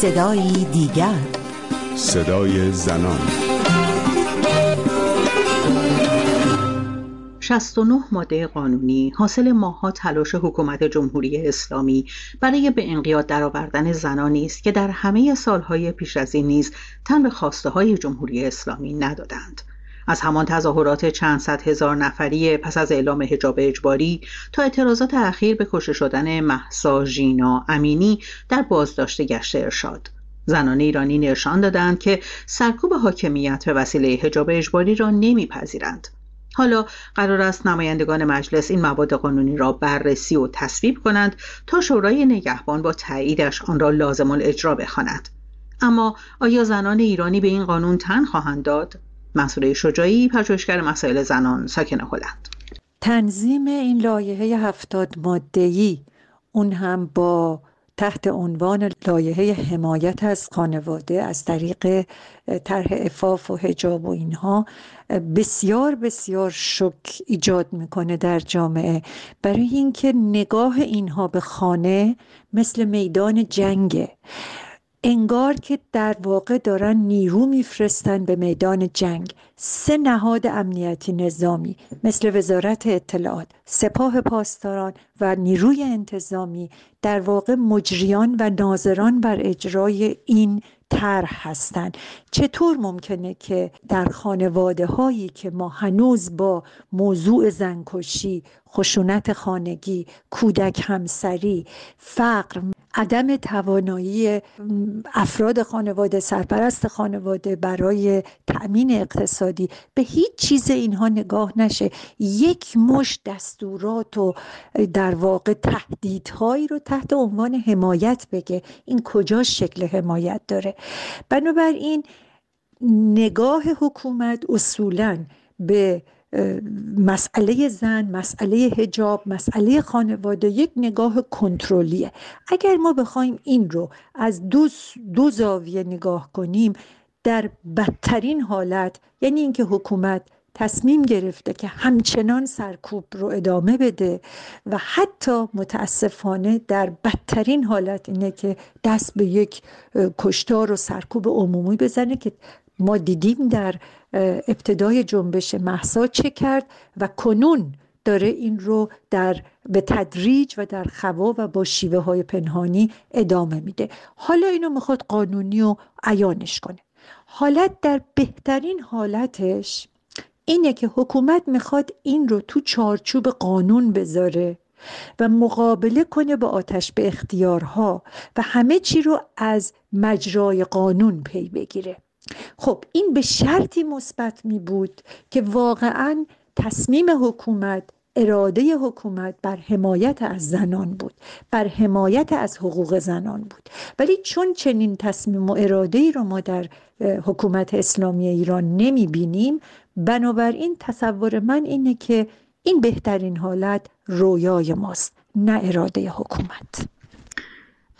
صدایی دیگر. صدای زنان. 69 ماده قانونی. حاصل ماها تلاش حکومت جمهوری اسلامی برای به انقیاد درآوردن زنانی است که در همه سالهای پیش از این نیز تن به خواسته های جمهوری اسلامی ندادند. از همان تظاهرات چند صد هزار نفری پس از اعلام حجاب اجباری تا اعتراضات اخیر به کشته شدن محسا ژینا امینی در بازداشت گشت ارشاد. زنان ایرانی نشان دادند که سرکوب حاکمیت به وسیله حجاب اجباری را نمیپذیرند. حالا قرار است نمایندگان مجلس این مواد قانونی را بررسی و تصویب کنند تا شورای نگهبان با تاییدش آن را لازم الاجرا بخواند. اما آیا زنان ایرانی به این قانون تن خواهند داد؟ منصوره شجاعی پژوهشگر مسائل زنان ساکن هلند. تنظیم این لایحه هفتاد ماده‌ای اون هم با تحت عنوان لایحه حمایت از خانواده از طریق طرح افاف و حجاب و اینها بسیار بسیار شک ایجاد می‌کنه در جامعه. برای اینکه نگاه اینها به خانه مثل میدان جنگه. انگار که در واقع دارن نیرو میفرستن به میدان جنگ. سه نهاد امنیتی نظامی مثل وزارت اطلاعات سپاه پاسداران و نیروی انتظامی در واقع مجریان و ناظران بر اجرای این طرح هستند. چطور ممکنه که در خانواده هایی که ما هنوز با موضوع زنکشی خشونت خانگی کودک همسری فقر عدم توانایی افراد خانواده سرپرست خانواده برای تأمین اقتصادی به هیچ چیز اینها نگاه نشه. یک مش دستورات و در واقع تهدیدهایی رو تحت عنوان حمایت بگه. این کجا شکل حمایت داره؟ بنابراین نگاه حکومت اصولا به مسئله زن مسئله هجاب مسئله خانواده یک نگاه کنترلیه اگر ما بخوایم این رو از دو, دو زاویه نگاه کنیم در بدترین حالت یعنی اینکه حکومت تصمیم گرفته که همچنان سرکوب رو ادامه بده و حتی متاسفانه در بدترین حالت اینه که دست به یک کشتار و سرکوب عمومی بزنه که ما دیدیم در ابتدای جنبش محسا چه کرد و کنون داره این رو در به تدریج و در خوا و با شیوه های پنهانی ادامه میده. حالا اینو می‌خواد قانونی و عیانش کنه. حالت در بهترین حالتش اینه که حکومت می‌خواد این رو تو چارچوب قانون بذاره و مقابله کنه با آتش به اختیارها و همه چی رو از مجرای قانون پی بگیره. خب این به شرطی مثبت می بود که واقعا تصمیم حکومت اراده حکومت بر حمایت از زنان بود بر حمایت از حقوق زنان بود. ولی چون چنین تصمیم و اراده ای رو ما در حکومت اسلامی ایران نمی بینیم بنابراین تصور من اینه که این بهترین حالت رویای ماست نه اراده حکومت.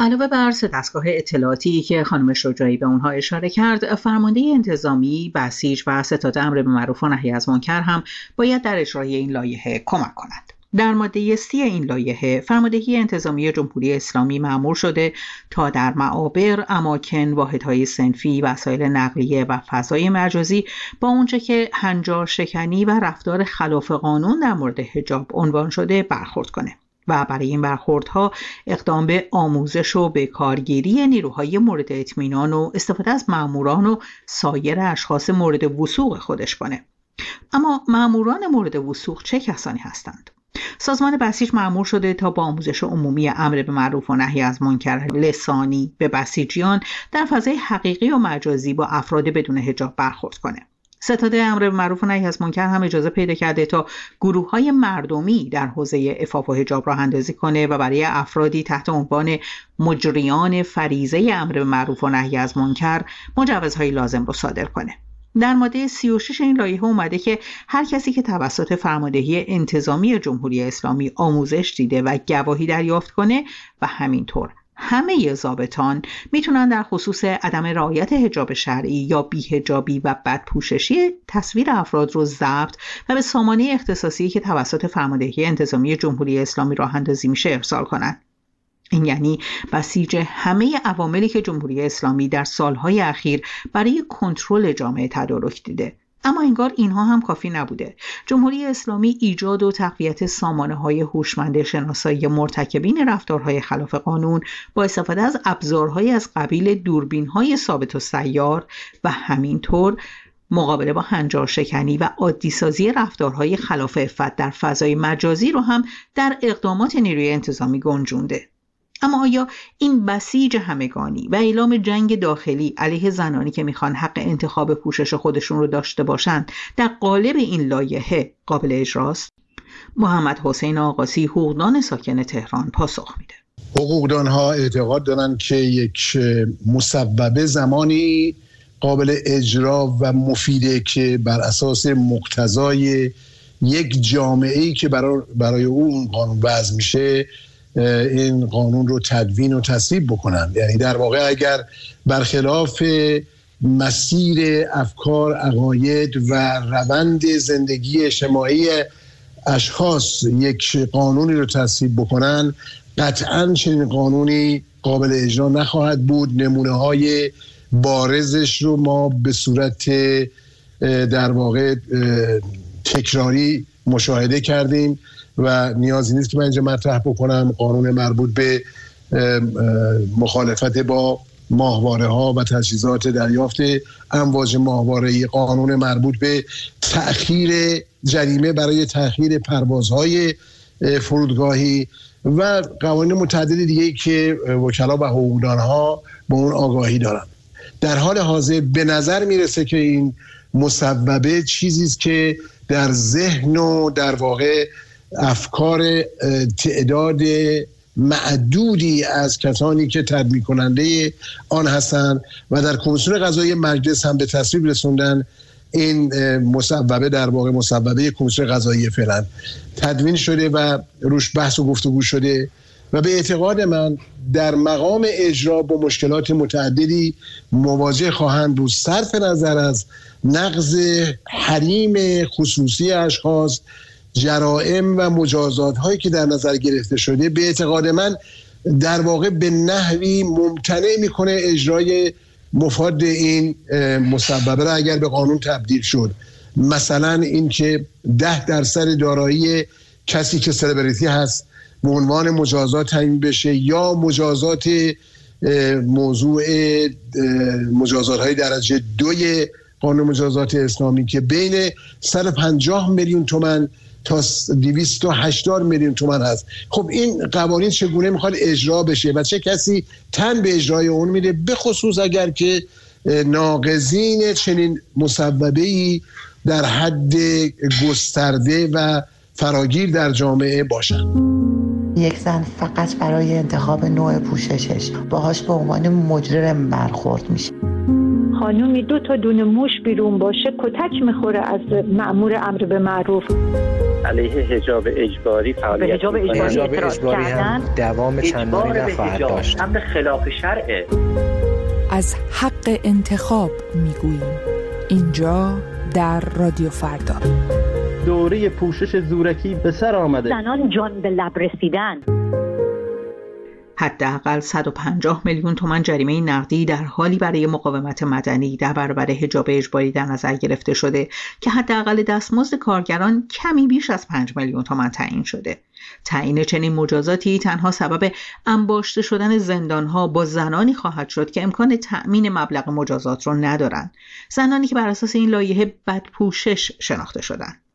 علاوه بر دستگاه اطلاعاتی که خانم شجاعی به اونها اشاره کرد فرمانده انتظامی بسیج و ستاد امر به معروف و نهی از منکر هم باید در اجرای این لایحه کمک کنند در ماده سی این لایحه فرماندهی انتظامی جمهوری اسلامی معمور شده تا در معابر اماکن واحدهای سنفی وسایل نقلیه و فضای مجازی با اونچه که هنجار شکنی و رفتار خلاف قانون در مورد حجاب عنوان شده برخورد کنه. و برای این برخوردها اقدام به آموزش و به کارگیری نیروهای مورد اطمینان و استفاده از ماموران و سایر اشخاص مورد وسوق خودش کنه اما ماموران مورد وسوق چه کسانی هستند؟ سازمان بسیج معمور شده تا با آموزش عمومی امر به معروف و نهی از منکر لسانی به بسیجیان در فضای حقیقی و مجازی با افراد بدون هجاب برخورد کنه. ستاده امر معروف و نهی از منکر هم اجازه پیدا کرده تا گروه های مردمی در حوزه افاف و حجاب راه اندازی کنه و برای افرادی تحت عنوان مجریان فریزه امر معروف و نهی از منکر مجوزهای لازم رو صادر کنه. در ماده 36 این لایحه اومده که هر کسی که توسط فرماندهی انتظامی جمهوری اسلامی آموزش دیده و گواهی دریافت کنه و همینطور همه ضابطان می‌تونن در خصوص عدم رعایت حجاب شرعی یا بیهجابی و بدپوششی تصویر افراد رو ضبط و به سامانه اختصاصی که توسط فرماندهی انتظامی جمهوری اسلامی راه اندازی میشه ارسال کنند این یعنی بسیج همه عواملی که جمهوری اسلامی در سالهای اخیر برای کنترل جامعه تدارک دیده. اما انگار اینها هم کافی نبوده. جمهوری اسلامی ایجاد و تقویت سامانه های هوشمند شناسایی مرتکبین رفتارهای خلاف قانون با استفاده از ابزارهای از قبیل دوربین های ثابت و سیار و همینطور مقابله با هنجار شکنی و عادی سازی رفتارهای خلاف افت در فضای مجازی رو هم در اقدامات نیروی انتظامی گنجونده. اما آیا این بسیج همگانی و اعلام جنگ داخلی علیه زنانی که می‌خوان حق انتخاب پوشش خودشون رو داشته باشند در قالب این لایحه قابل اجراست محمد حسین آقاسی حقوقدان ساکن تهران پاسخ میده. حقوقدان ها اعتقاد دارن که یک مسببه زمانی قابل اجرا و مفیده که بر اساس مقتضای یک جامعه ای که برای, برای اون قانون وضع میشه این قانون رو تدوین و تصویب بکنن. یعنی در واقع اگر برخلاف مسیر افکار عقاید و روند زندگی اجتماعی اشخاص یک قانونی رو تصویب بکنن قطعا چنین قانونی قابل اجرا نخواهد بود. نمونه های بارزش رو ما به صورت در واقع تکراری مشاهده کردیم. و نیازی نیست که من اینجا مطرح بکنم. قانون مربوط به مخالفت با ماهواره ها و تجهیزات دریافت امواج ماهواره قانون مربوط به تأخیر جریمه برای تأخیر پروازهای فرودگاهی و قوانین متعدد دیگه که وکلا و حقوقدان ها به اون آگاهی دارن. در حال حاضر به نظر می‌رسه که این مسببه چیزی است که در ذهن و در واقع افکار تعداد معدودی از کسانی که تدبیر کننده آن هستند و در کمیسیون قضایی مجلس هم به تصویب رسوندن این مصوبه در واقع مصوبه کمیسیون قضایی فعلا. تدوین شده و روش بحث و گفتگو شده و به اعتقاد من در مقام اجرا با مشکلات متعددی مواجه خواهند بود. صرف نظر از نقض حریم خصوصی اشخاص جرائم و مجازات هایی که در نظر گرفته شده به اعتقاد من در واقع به نحوی ممتنع می‌کنه اجرای مفاد این مسببه را اگر به قانون تبدیل شد. مثلا اینکه ده درصد دارایی کسی که سلبریتی هست به عنوان مجازات تعیین بشه یا مجازات موضوع مجازات های درجه دوی قانون مجازات اسلامی که بین 150 میلیون تومن تا 280 میلیون تومن هست. خب این قوانین چگونه می‌خواد اجرا بشه و چه کسی تن به اجرای اون میده؟ به خصوص اگر که ناقضین چنین مصوبه ای در حد گسترده و فراگیر در جامعه باشن. یک زن فقط برای انتخاب نوع پوششش باهاش به عنوان مجرم برخورد میشه. خانومی دو تا دونه موش بیرون باشه کتک می‌خوره از معمور امر به معروف. علیه حجاب اجباری فعالیت حجاب اجباری, حجاب اجباری هم دوام چندانی نخواهد داشت. امر خلاف شرعه. از حق انتخاب می‌گوییم. اینجا در رادیو فردا. دوره پوشش زورکی به سر آمده. زنان جان به لب رسیدن. حداقل 150 میلیون تومان جریمه نقدی در حالی برای مقاومت مدنی در برابر حجاب اجباری در نظر گرفته شده که حداقل دستمزد کارگران کمی بیش از 5 میلیون تومان تعیین شده. تعیین چنین مجازاتی تنها سبب انباشته شدن زندانها با زنانی خواهد شد که امکان تأمین مبلغ مجازات را ندارند. زنانی که بر اساس این لایحه بدپوشش شناخته شدند.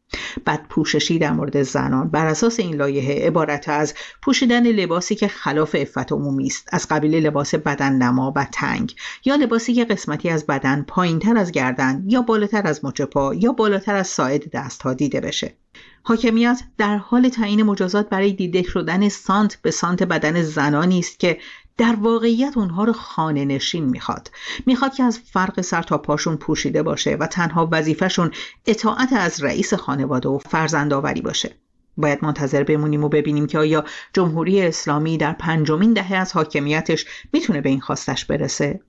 بد پوششی در مورد زنان. بر اساس این لایحه عبارت از پوشیدن لباسی که خلاف عفت عمومی است. از قبیل لباس بدن نما و تنگ یا لباسی که قسمتی از بدن پایینتر از گردن یا بالاتر از مچ پا یا بالاتر از ساعد دستها دیده بشه. حاکمیت در حال تعیین مجازات برای دیده شدن سانت به سانت بدن زنانی است که در واقعیت اونها رو خانه نشین می‌خواد. می‌خواد که از فرق سر تا پاشون پوشیده باشه و تنها وظیفهشون اطاعت از رئیس خانواده و فرزندآوری باشه. باید منتظر بمونیم و ببینیم که آیا جمهوری اسلامی در پنجمین دهه از حاکمیتش می‌تونه به این خواستش برسه.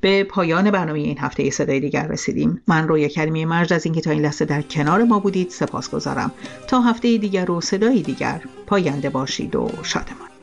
به پایان برنامه این هفته صدای دیگر رسیدیم. من روی کلمی مرج از اینکه تا این لحظه در کنار ما بودید سپاس گذارم تا هفته دیگر و صدای دیگر. پاینده باشید و شادمان